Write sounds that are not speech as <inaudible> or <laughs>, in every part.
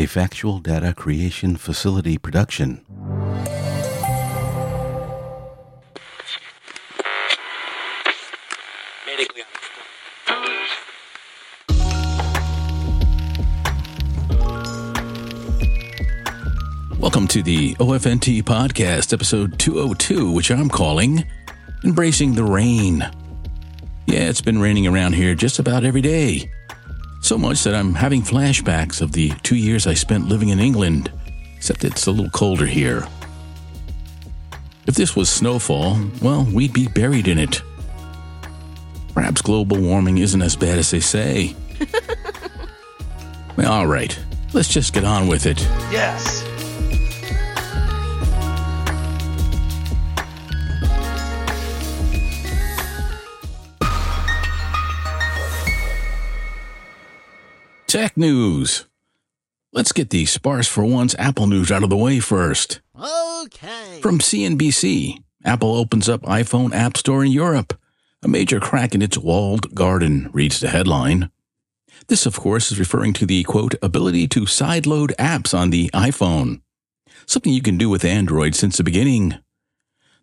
a factual data creation facility production. Welcome to the OFNT podcast, episode 202, which I'm calling Embracing the Rain. Yeah, it's been raining around here just about every day. So much that I'm having flashbacks of the two years I spent living in England, except it's a little colder here. If this was snowfall, well, we'd be buried in it. Perhaps global warming isn't as bad as they say. <laughs> well, all right, let's just get on with it. Yes. Tech news. Let's get the sparse for once Apple news out of the way first. Okay. From CNBC, Apple opens up iPhone App Store in Europe. A major crack in its walled garden, reads the headline. This, of course, is referring to the quote, ability to sideload apps on the iPhone. Something you can do with Android since the beginning.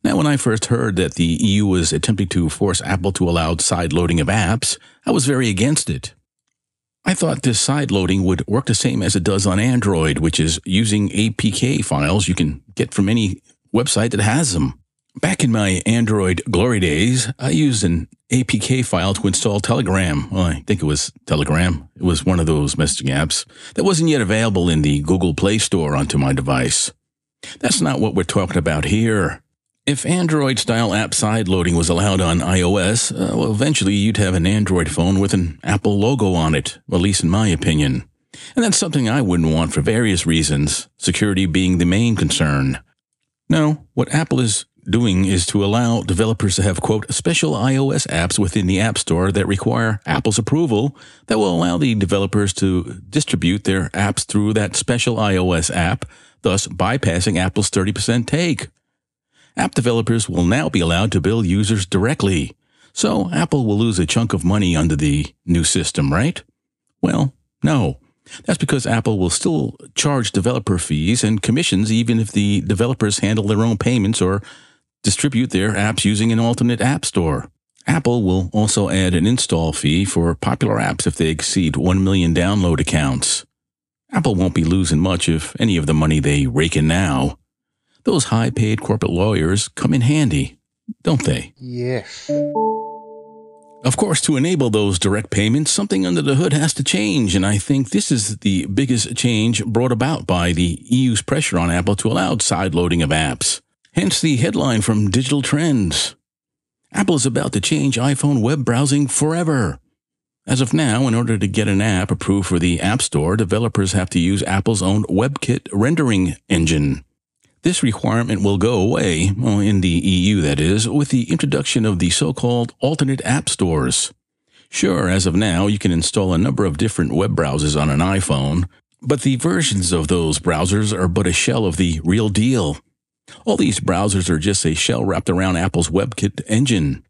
Now, when I first heard that the EU was attempting to force Apple to allow sideloading of apps, I was very against it. I thought this side loading would work the same as it does on Android, which is using APK files you can get from any website that has them. Back in my Android glory days, I used an APK file to install Telegram. Well, I think it was Telegram. It was one of those messaging apps that wasn't yet available in the Google Play Store onto my device. That's not what we're talking about here. If Android style app side loading was allowed on iOS, uh, well, eventually you'd have an Android phone with an Apple logo on it, at least in my opinion. And that's something I wouldn't want for various reasons, security being the main concern. No, what Apple is doing is to allow developers to have, quote, special iOS apps within the App Store that require Apple's approval that will allow the developers to distribute their apps through that special iOS app, thus bypassing Apple's 30% take. App developers will now be allowed to bill users directly. So Apple will lose a chunk of money under the new system, right? Well, no. That's because Apple will still charge developer fees and commissions even if the developers handle their own payments or distribute their apps using an alternate app store. Apple will also add an install fee for popular apps if they exceed 1 million download accounts. Apple won't be losing much, if any, of the money they rake in now. Those high paid corporate lawyers come in handy, don't they? Yes. Of course, to enable those direct payments, something under the hood has to change, and I think this is the biggest change brought about by the EU's pressure on Apple to allow sideloading of apps. Hence the headline from Digital Trends. Apple is about to change iPhone web browsing forever. As of now, in order to get an app approved for the App Store, developers have to use Apple's own WebKit rendering engine. This requirement will go away, in the EU that is, with the introduction of the so-called alternate app stores. Sure, as of now, you can install a number of different web browsers on an iPhone, But the versions of those browsers are but a shell of the real deal. All these browsers are just a shell wrapped around Apple's WebKit engine.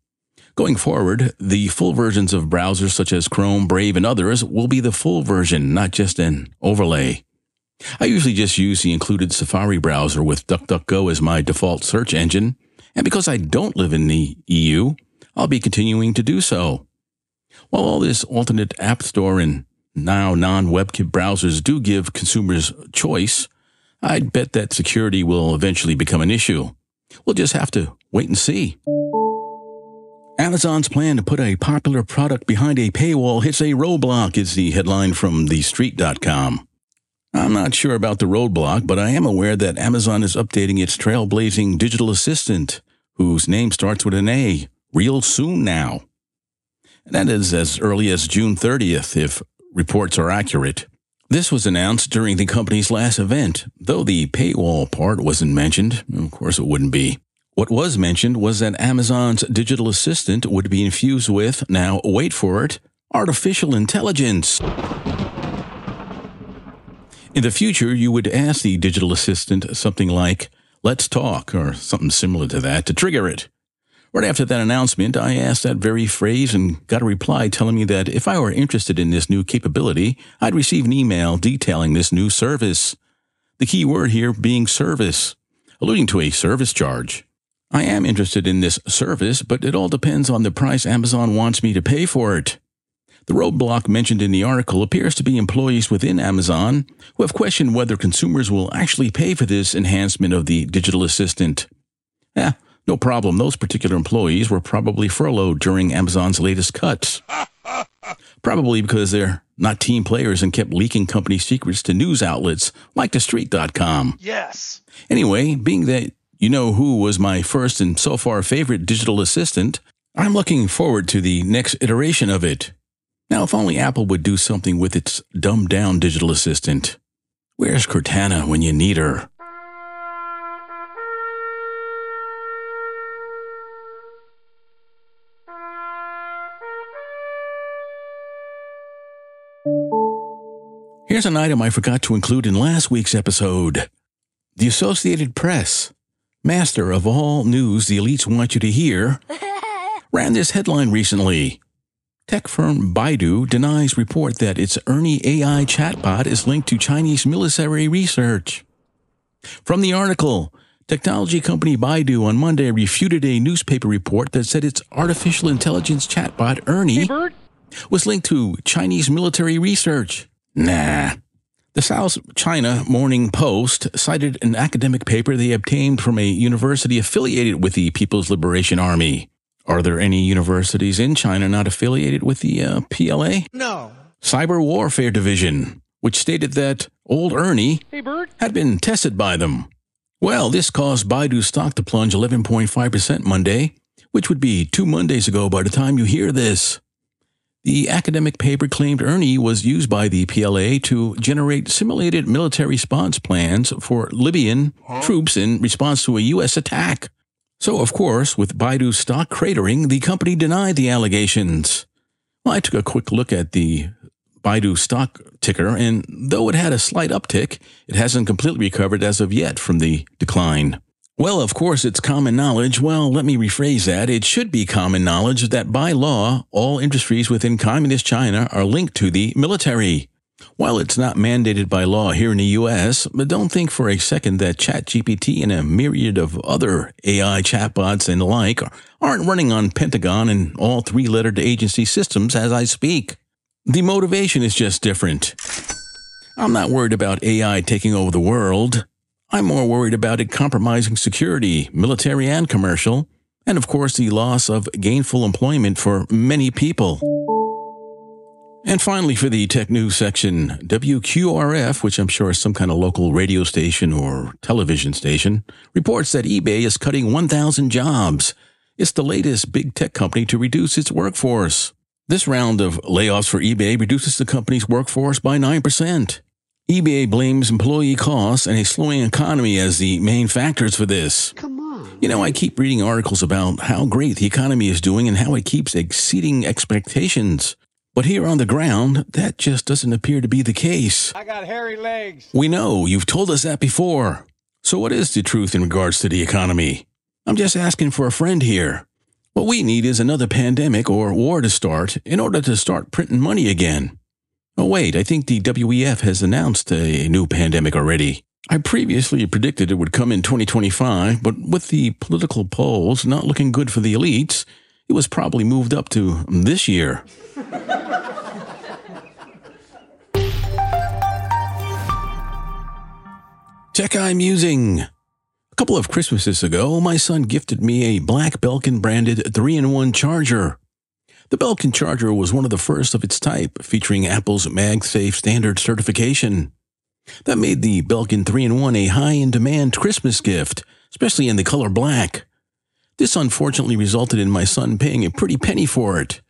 Going forward, the full versions of browsers such as Chrome, Brave, and others will be the full version, not just an overlay. I usually just use the included Safari browser with DuckDuckGo as my default search engine, and because I don't live in the EU, I'll be continuing to do so. While all this alternate app store and now non WebKit browsers do give consumers choice, I'd bet that security will eventually become an issue. We'll just have to wait and see. Amazon's plan to put a popular product behind a paywall hits a roadblock, is the headline from TheStreet.com. I'm not sure about the roadblock, but I am aware that Amazon is updating its trailblazing digital assistant, whose name starts with an A, real soon now. That is as early as June 30th, if reports are accurate. This was announced during the company's last event, though the paywall part wasn't mentioned. Of course, it wouldn't be. What was mentioned was that Amazon's digital assistant would be infused with, now wait for it, artificial intelligence. In the future, you would ask the digital assistant something like, let's talk, or something similar to that to trigger it. Right after that announcement, I asked that very phrase and got a reply telling me that if I were interested in this new capability, I'd receive an email detailing this new service. The key word here being service, alluding to a service charge. I am interested in this service, but it all depends on the price Amazon wants me to pay for it. The roadblock mentioned in the article appears to be employees within Amazon who have questioned whether consumers will actually pay for this enhancement of the digital assistant. Eh, no problem. Those particular employees were probably furloughed during Amazon's latest cuts. <laughs> probably because they're not team players and kept leaking company secrets to news outlets like TheStreet.com. Yes. Anyway, being that you know who was my first and so far favorite digital assistant, I'm looking forward to the next iteration of it. Now, if only Apple would do something with its dumbed down digital assistant. Where's Cortana when you need her? Here's an item I forgot to include in last week's episode. The Associated Press master of all news the elites want you to hear, <laughs> ran this headline recently. Tech firm Baidu denies report that its Ernie AI chatbot is linked to Chinese military research. From the article, technology company Baidu on Monday refuted a newspaper report that said its artificial intelligence chatbot Ernie Hey, was linked to Chinese military research. Nah, the South China Morning Post cited an academic paper they obtained from a university affiliated with the People's Liberation Army. Are there any universities in China not affiliated with the uh, PLA? No. Cyber Warfare Division, which stated that old Ernie Hey, Bert. had been tested by them. Well, this caused Baidu stock to plunge 11.5% Monday, which would be two Mondays ago by the time you hear this. The academic paper claimed Ernie was used by the PLA to generate simulated military response plans for Libyan troops in response to a U.S. attack. So, of course, with Baidu's stock cratering, the company denied the allegations. Well, I took a quick look at the Baidu stock ticker, and though it had a slight uptick, it hasn't completely recovered as of yet from the decline. Well, of course, it's common knowledge. Well, let me rephrase that. It should be common knowledge that by law, all industries within communist China are linked to the military. While it's not mandated by law here in the US, but don't think for a second that ChatGPT and a myriad of other AI chatbots and the like aren't running on Pentagon and all three lettered agency systems as I speak. The motivation is just different. I'm not worried about AI taking over the world. I'm more worried about it compromising security, military and commercial, and of course the loss of gainful employment for many people. And finally, for the tech news section, WQRF, which I'm sure is some kind of local radio station or television station, reports that eBay is cutting 1,000 jobs. It's the latest big tech company to reduce its workforce. This round of layoffs for eBay reduces the company's workforce by 9%. eBay blames employee costs and a slowing economy as the main factors for this. Come on. You know, I keep reading articles about how great the economy is doing and how it keeps exceeding expectations. But here on the ground, that just doesn't appear to be the case. I got hairy legs. We know, you've told us that before. So, what is the truth in regards to the economy? I'm just asking for a friend here. What we need is another pandemic or war to start in order to start printing money again. Oh, wait, I think the WEF has announced a new pandemic already. I previously predicted it would come in 2025, but with the political polls not looking good for the elites, it was probably moved up to this year. Tech I'm using. A couple of Christmases ago, my son gifted me a black Belkin branded 3 in 1 charger. The Belkin charger was one of the first of its type, featuring Apple's MagSafe standard certification. That made the Belkin 3 in 1 a high in demand Christmas gift, especially in the color black. This unfortunately resulted in my son paying a pretty penny for it.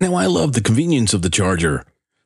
Now, I love the convenience of the charger.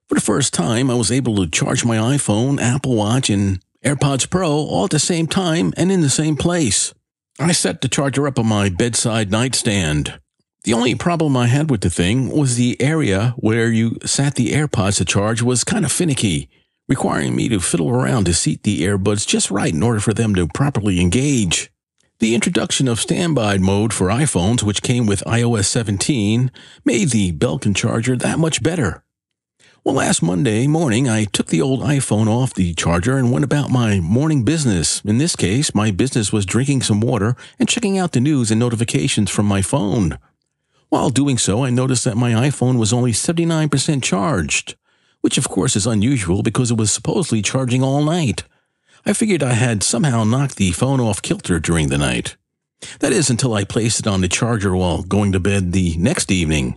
For the first time, I was able to charge my iPhone, Apple Watch, and AirPods Pro all at the same time and in the same place. I set the charger up on my bedside nightstand. The only problem I had with the thing was the area where you sat the AirPods to charge was kind of finicky, requiring me to fiddle around to seat the earbuds just right in order for them to properly engage. The introduction of standby mode for iPhones, which came with iOS 17, made the Belkin charger that much better. Well, last Monday morning, I took the old iPhone off the charger and went about my morning business. In this case, my business was drinking some water and checking out the news and notifications from my phone. While doing so, I noticed that my iPhone was only 79% charged, which of course is unusual because it was supposedly charging all night. I figured I had somehow knocked the phone off kilter during the night. That is until I placed it on the charger while going to bed the next evening.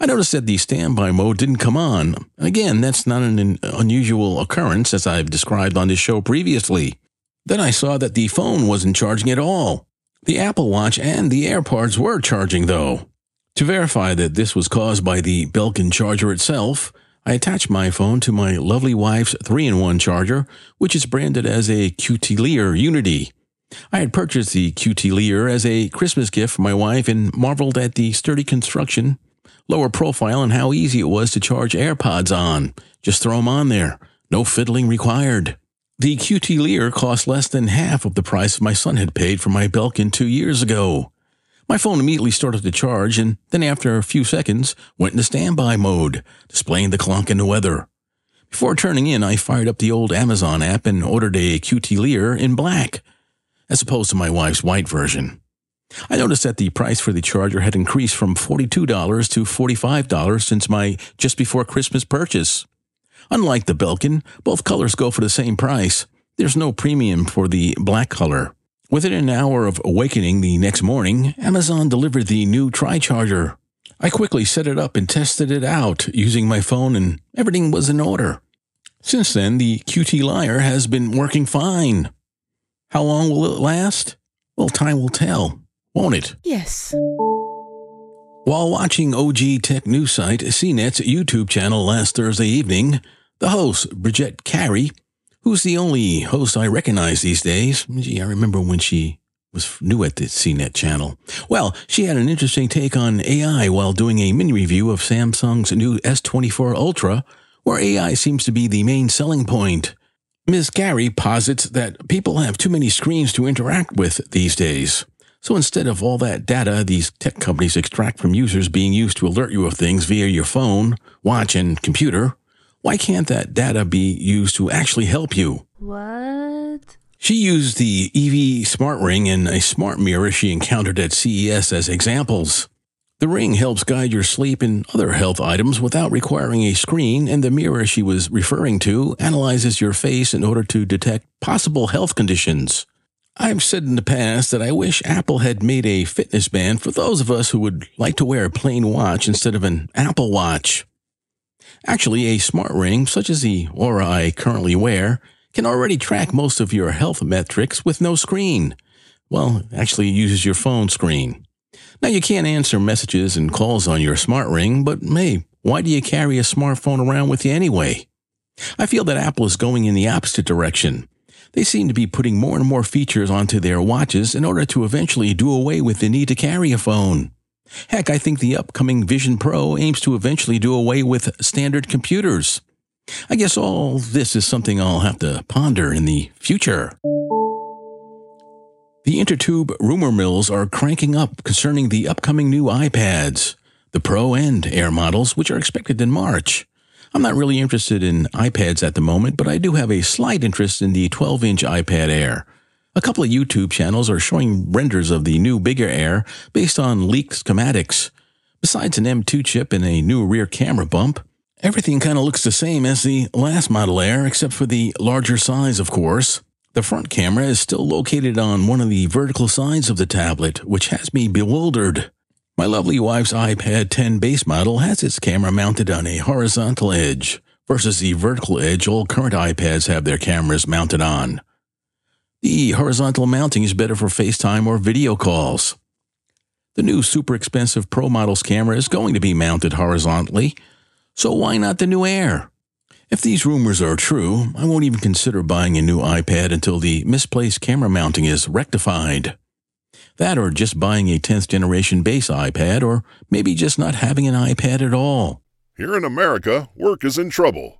I noticed that the standby mode didn't come on. Again, that's not an unusual occurrence as I've described on this show previously. Then I saw that the phone wasn't charging at all. The Apple Watch and the AirPods were charging though. To verify that this was caused by the Belkin charger itself, I attached my phone to my lovely wife's 3 in 1 charger, which is branded as a QT Unity. I had purchased the QT as a Christmas gift for my wife and marveled at the sturdy construction lower profile, and how easy it was to charge AirPods on. Just throw them on there. No fiddling required. The QT cost less than half of the price my son had paid for my Belkin two years ago. My phone immediately started to charge, and then after a few seconds, went into standby mode, displaying the clock and the weather. Before turning in, I fired up the old Amazon app and ordered a QT Lear in black, as opposed to my wife's white version. I noticed that the price for the charger had increased from $42 to $45 since my just before Christmas purchase. Unlike the Belkin, both colors go for the same price. There's no premium for the black color. Within an hour of awakening the next morning, Amazon delivered the new Tri-Charger. I quickly set it up and tested it out using my phone and everything was in order. Since then, the QT Liar has been working fine. How long will it last? Well, time will tell won't it? Yes. While watching OG Tech news site CNET's YouTube channel last Thursday evening, the host, Bridget Carey, who's the only host I recognize these days, gee, I remember when she was new at the CNET channel. Well, she had an interesting take on AI while doing a mini review of Samsung's new S24 Ultra, where AI seems to be the main selling point. Ms. Carey posits that people have too many screens to interact with these days. So instead of all that data these tech companies extract from users being used to alert you of things via your phone, watch, and computer, why can't that data be used to actually help you? What? She used the Evie Smart Ring and a smart mirror she encountered at CES as examples. The ring helps guide your sleep and other health items without requiring a screen, and the mirror she was referring to analyzes your face in order to detect possible health conditions. I've said in the past that I wish Apple had made a fitness band for those of us who would like to wear a plain watch instead of an Apple Watch. Actually, a smart ring, such as the Oura I currently wear, can already track most of your health metrics with no screen. Well, actually, it uses your phone screen. Now, you can't answer messages and calls on your smart ring, but hey, why do you carry a smartphone around with you anyway? I feel that Apple is going in the opposite direction. They seem to be putting more and more features onto their watches in order to eventually do away with the need to carry a phone. Heck, I think the upcoming Vision Pro aims to eventually do away with standard computers. I guess all this is something I'll have to ponder in the future. The Intertube rumor mills are cranking up concerning the upcoming new iPads, the Pro and Air models, which are expected in March. I'm not really interested in iPads at the moment, but I do have a slight interest in the 12 inch iPad Air. A couple of YouTube channels are showing renders of the new bigger Air based on leaked schematics. Besides an M2 chip and a new rear camera bump, everything kind of looks the same as the last Model Air, except for the larger size, of course. The front camera is still located on one of the vertical sides of the tablet, which has me bewildered. My lovely wife's iPad 10 base model has its camera mounted on a horizontal edge, versus the vertical edge all current iPads have their cameras mounted on. The horizontal mounting is better for FaceTime or video calls. The new super expensive Pro model's camera is going to be mounted horizontally, so why not the new Air? If these rumors are true, I won't even consider buying a new iPad until the misplaced camera mounting is rectified. That or just buying a 10th generation base iPad, or maybe just not having an iPad at all. Here in America, work is in trouble.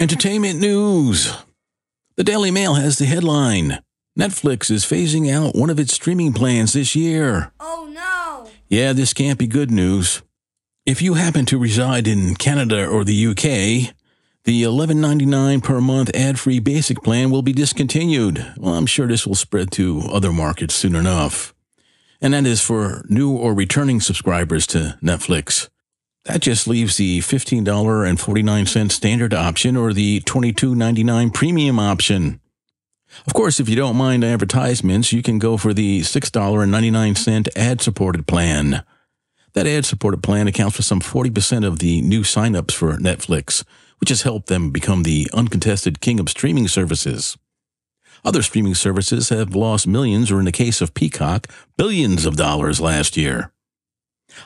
Entertainment news. The Daily Mail has the headline Netflix is phasing out one of its streaming plans this year. Oh no! Yeah, this can't be good news. If you happen to reside in Canada or the UK, the $11.99 per month ad free basic plan will be discontinued. Well, I'm sure this will spread to other markets soon enough. And that is for new or returning subscribers to Netflix. That just leaves the $15.49 standard option or the $22.99 premium option. Of course, if you don't mind advertisements, you can go for the $6.99 ad supported plan. That ad supported plan accounts for some 40% of the new signups for Netflix, which has helped them become the uncontested king of streaming services. Other streaming services have lost millions, or in the case of Peacock, billions of dollars last year.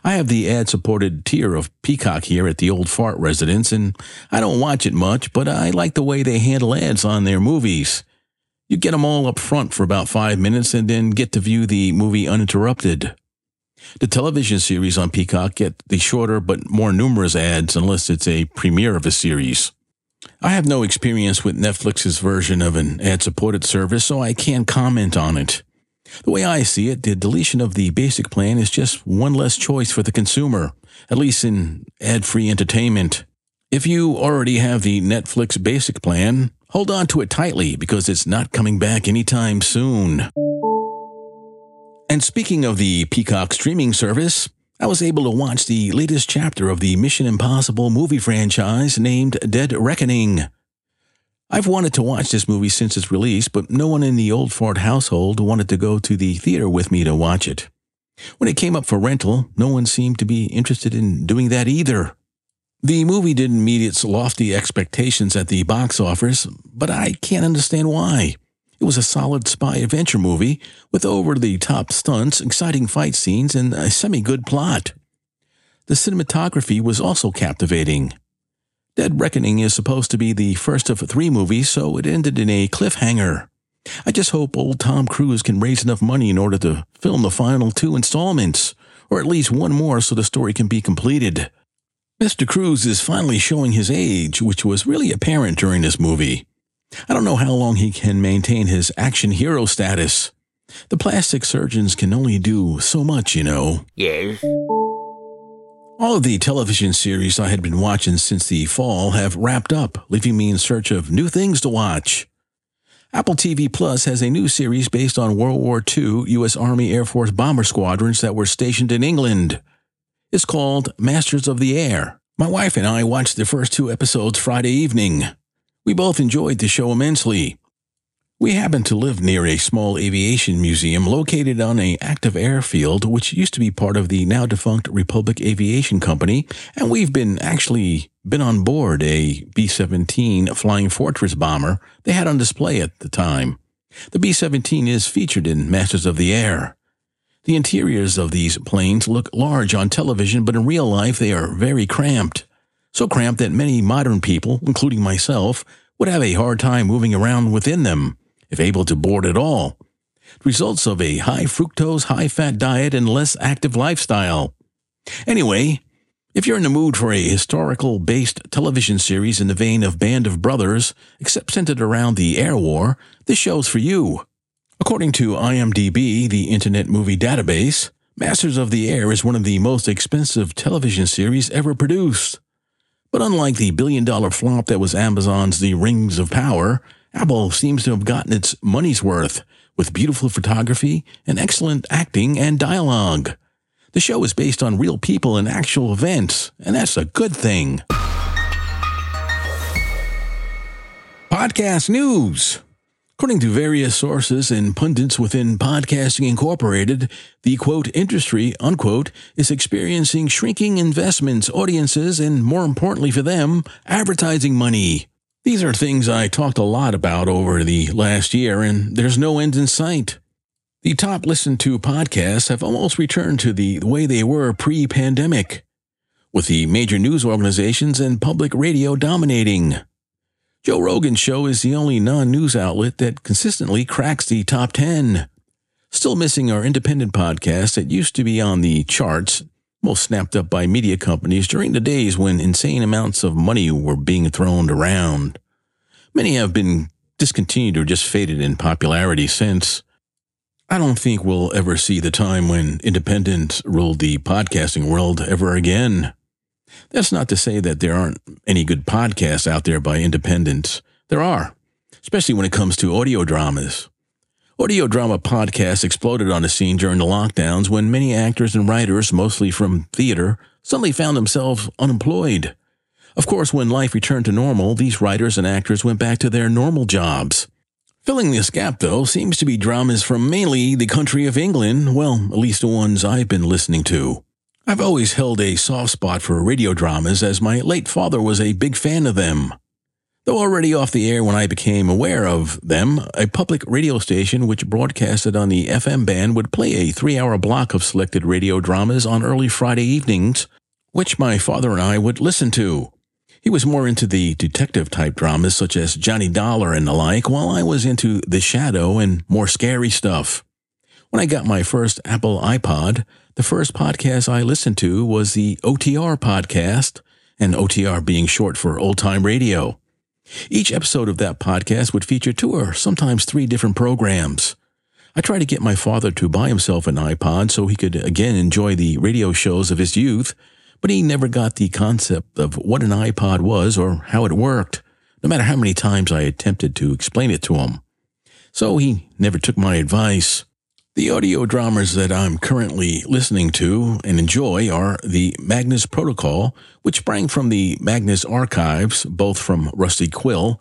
I have the ad supported tier of Peacock here at the old fart residence, and I don't watch it much, but I like the way they handle ads on their movies. You get them all up front for about five minutes and then get to view the movie uninterrupted. The television series on Peacock get the shorter but more numerous ads unless it's a premiere of a series. I have no experience with Netflix's version of an ad supported service, so I can't comment on it. The way I see it, the deletion of the basic plan is just one less choice for the consumer, at least in ad free entertainment. If you already have the Netflix basic plan, hold on to it tightly because it's not coming back anytime soon. And speaking of the Peacock streaming service, I was able to watch the latest chapter of the Mission Impossible movie franchise named Dead Reckoning. I've wanted to watch this movie since its release, but no one in the Old Fart household wanted to go to the theater with me to watch it. When it came up for rental, no one seemed to be interested in doing that either. The movie didn't meet its lofty expectations at the box office, but I can't understand why. It was a solid spy adventure movie with over the top stunts, exciting fight scenes, and a semi good plot. The cinematography was also captivating. Dead Reckoning is supposed to be the first of three movies, so it ended in a cliffhanger. I just hope old Tom Cruise can raise enough money in order to film the final two installments, or at least one more so the story can be completed. Mr. Cruise is finally showing his age, which was really apparent during this movie. I don't know how long he can maintain his action hero status. The plastic surgeons can only do so much, you know. Yes. All of the television series I had been watching since the fall have wrapped up, leaving me in search of new things to watch. Apple TV Plus has a new series based on World War II U.S. Army Air Force bomber squadrons that were stationed in England. It's called Masters of the Air. My wife and I watched the first two episodes Friday evening. We both enjoyed the show immensely. We happen to live near a small aviation museum located on an active airfield, which used to be part of the now defunct Republic Aviation Company, and we've been actually been on board a B-17 Flying Fortress bomber they had on display at the time. The B-17 is featured in Masters of the Air. The interiors of these planes look large on television, but in real life they are very cramped so cramped that many modern people, including myself, would have a hard time moving around within them, if able to board at all. Results of a high fructose, high fat diet and less active lifestyle. Anyway, if you're in the mood for a historical based television series in the vein of Band of Brothers, except centered around the air war, this show's for you. According to IMDb, the Internet Movie Database, Masters of the Air is one of the most expensive television series ever produced. But unlike the billion dollar flop that was Amazon's The Rings of Power, Apple seems to have gotten its money's worth with beautiful photography and excellent acting and dialogue. The show is based on real people and actual events, and that's a good thing. Podcast news. According to various sources and pundits within Podcasting Incorporated, the quote industry unquote is experiencing shrinking investments, audiences, and more importantly for them, advertising money. These are things I talked a lot about over the last year, and there's no end in sight. The top listened to podcasts have almost returned to the way they were pre pandemic, with the major news organizations and public radio dominating. Joe Rogan's show is the only non news outlet that consistently cracks the top 10. Still missing our independent podcasts that used to be on the charts, most snapped up by media companies during the days when insane amounts of money were being thrown around. Many have been discontinued or just faded in popularity since. I don't think we'll ever see the time when independents ruled the podcasting world ever again. That's not to say that there aren't any good podcasts out there by independents. There are, especially when it comes to audio dramas. Audio drama podcasts exploded on the scene during the lockdowns when many actors and writers, mostly from theater, suddenly found themselves unemployed. Of course, when life returned to normal, these writers and actors went back to their normal jobs. Filling this gap, though, seems to be dramas from mainly the country of England, well, at least the ones I've been listening to. I've always held a soft spot for radio dramas as my late father was a big fan of them. Though already off the air when I became aware of them, a public radio station which broadcasted on the FM band would play a three hour block of selected radio dramas on early Friday evenings, which my father and I would listen to. He was more into the detective type dramas such as Johnny Dollar and the like, while I was into The Shadow and more scary stuff. When I got my first Apple iPod, the first podcast I listened to was the OTR podcast, and OTR being short for old time radio. Each episode of that podcast would feature two or sometimes three different programs. I tried to get my father to buy himself an iPod so he could again enjoy the radio shows of his youth, but he never got the concept of what an iPod was or how it worked, no matter how many times I attempted to explain it to him. So he never took my advice. The audio dramas that I'm currently listening to and enjoy are the Magnus Protocol, which sprang from the Magnus archives, both from Rusty Quill,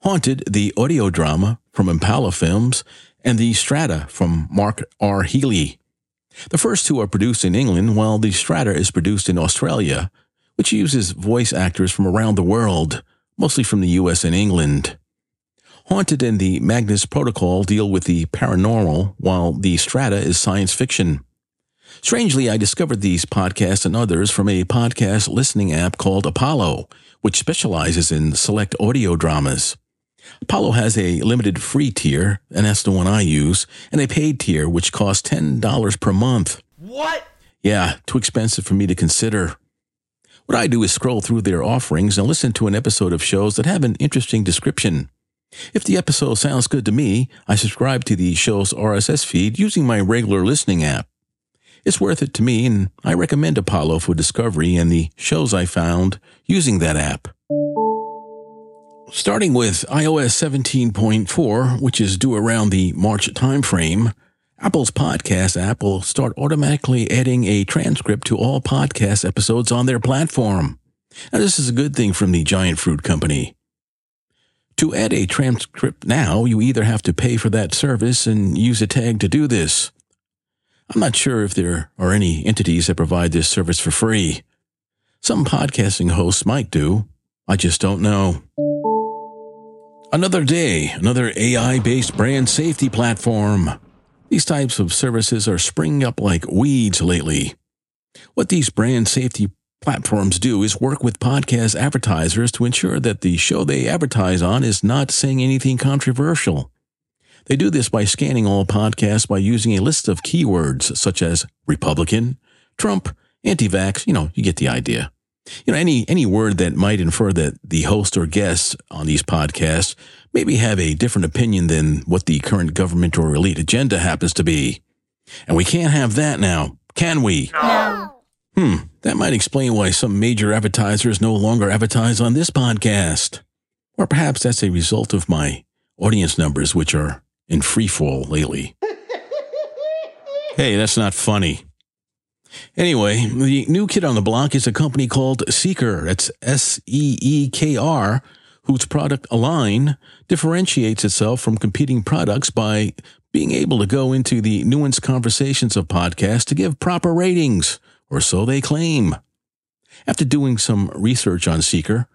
Haunted, the audio drama from Impala Films, and the Strata from Mark R. Healy. The first two are produced in England, while the Strata is produced in Australia, which uses voice actors from around the world, mostly from the US and England. Haunted and the Magnus Protocol deal with the paranormal, while the Strata is science fiction. Strangely, I discovered these podcasts and others from a podcast listening app called Apollo, which specializes in select audio dramas. Apollo has a limited free tier, and that's the one I use, and a paid tier, which costs $10 per month. What? Yeah, too expensive for me to consider. What I do is scroll through their offerings and listen to an episode of shows that have an interesting description. If the episode sounds good to me, I subscribe to the show's RSS feed using my regular listening app. It's worth it to me, and I recommend Apollo for discovery and the shows I found using that app. Starting with iOS 17.4, which is due around the March timeframe, Apple's podcast app will start automatically adding a transcript to all podcast episodes on their platform. Now, this is a good thing from the Giant Fruit Company. To add a transcript now, you either have to pay for that service and use a tag to do this. I'm not sure if there are any entities that provide this service for free. Some podcasting hosts might do. I just don't know. Another day, another AI based brand safety platform. These types of services are springing up like weeds lately. What these brand safety platforms do is work with podcast advertisers to ensure that the show they advertise on is not saying anything controversial. They do this by scanning all podcasts by using a list of keywords such as Republican, Trump, anti-vax, you know, you get the idea. You know, any any word that might infer that the host or guests on these podcasts maybe have a different opinion than what the current government or elite agenda happens to be. And we can't have that now, can we? No. Hmm, that might explain why some major advertisers no longer advertise on this podcast. Or perhaps that's a result of my audience numbers, which are in free fall lately. hey, that's not funny. Anyway, the new kid on the block is a company called Seekr. That's S E E K R, whose product Align differentiates itself from competing products by being able to go into the nuanced conversations of podcasts to give proper ratings or so they claim. After doing some research on Seekr,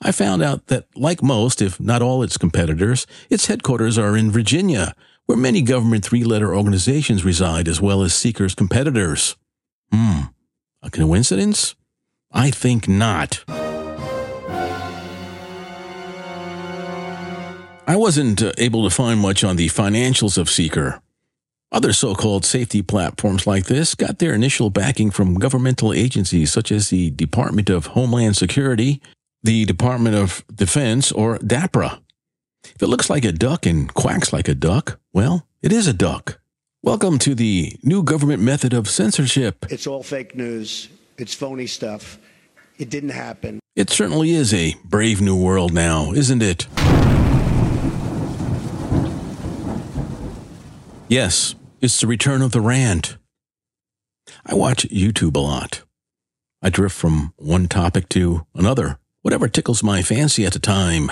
I found out that, like most, if not all its competitors, its headquarters are in Virginia, where many government three letter organizations reside, as well as Seekr's competitors. Hmm, a coincidence? I think not. I wasn't uh, able to find much on the financials of Seekr. Other so called safety platforms like this got their initial backing from governmental agencies such as the Department of Homeland Security, the Department of Defense, or DAPRA. If it looks like a duck and quacks like a duck, well, it is a duck. Welcome to the new government method of censorship. It's all fake news. It's phony stuff. It didn't happen. It certainly is a brave new world now, isn't it? Yes, it's the return of the rant. I watch YouTube a lot. I drift from one topic to another, whatever tickles my fancy at the time.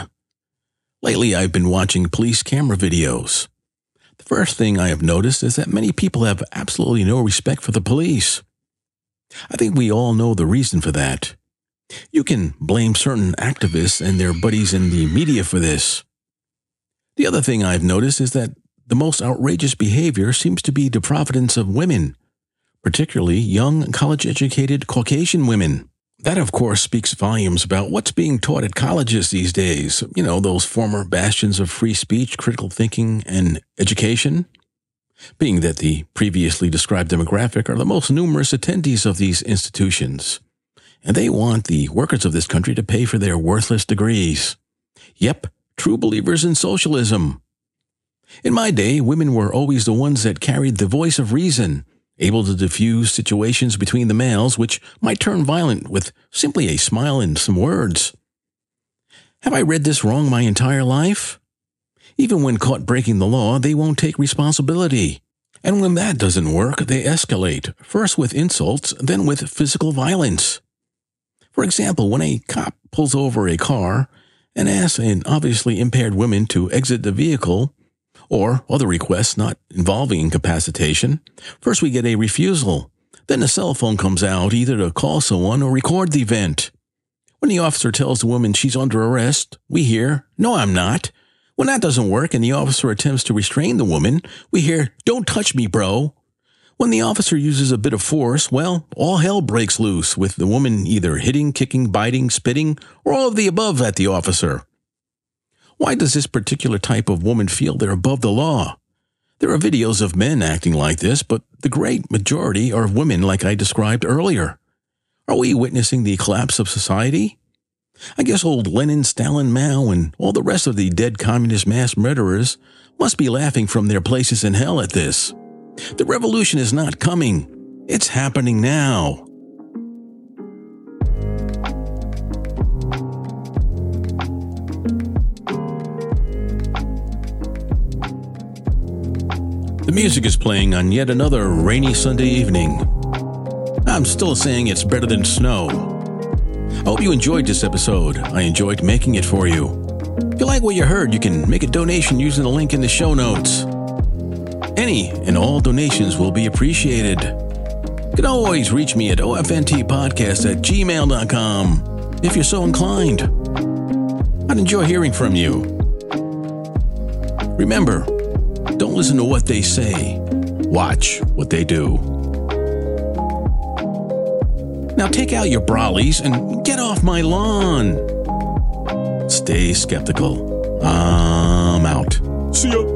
Lately, I've been watching police camera videos. The first thing I have noticed is that many people have absolutely no respect for the police. I think we all know the reason for that. You can blame certain activists and their buddies in the media for this. The other thing I've noticed is that the most outrageous behavior seems to be the providence of women, particularly young college educated Caucasian women. That, of course, speaks volumes about what's being taught at colleges these days. You know, those former bastions of free speech, critical thinking, and education. Being that the previously described demographic are the most numerous attendees of these institutions. And they want the workers of this country to pay for their worthless degrees. Yep, true believers in socialism. In my day, women were always the ones that carried the voice of reason, able to diffuse situations between the males which might turn violent with simply a smile and some words. Have I read this wrong my entire life? Even when caught breaking the law, they won't take responsibility. And when that doesn't work, they escalate, first with insults, then with physical violence. For example, when a cop pulls over a car and asks an obviously impaired woman to exit the vehicle, or other requests not involving incapacitation, first we get a refusal. Then a cell phone comes out either to call someone or record the event. When the officer tells the woman she's under arrest, we hear, No, I'm not. When that doesn't work and the officer attempts to restrain the woman, we hear, Don't touch me, bro. When the officer uses a bit of force, well, all hell breaks loose, with the woman either hitting, kicking, biting, spitting, or all of the above at the officer. Why does this particular type of woman feel they're above the law? There are videos of men acting like this, but the great majority are women like I described earlier. Are we witnessing the collapse of society? I guess old Lenin, Stalin, Mao, and all the rest of the dead communist mass murderers must be laughing from their places in hell at this. The revolution is not coming, it's happening now. Music is playing on yet another rainy Sunday evening. I'm still saying it's better than snow. I hope you enjoyed this episode. I enjoyed making it for you. If you like what you heard, you can make a donation using the link in the show notes. Any and all donations will be appreciated. You can always reach me at ofntpodcast at gmail.com if you're so inclined. I'd enjoy hearing from you. Remember, listen to what they say, watch what they do. Now take out your brollies and get off my lawn. Stay skeptical. I'm out. See ya.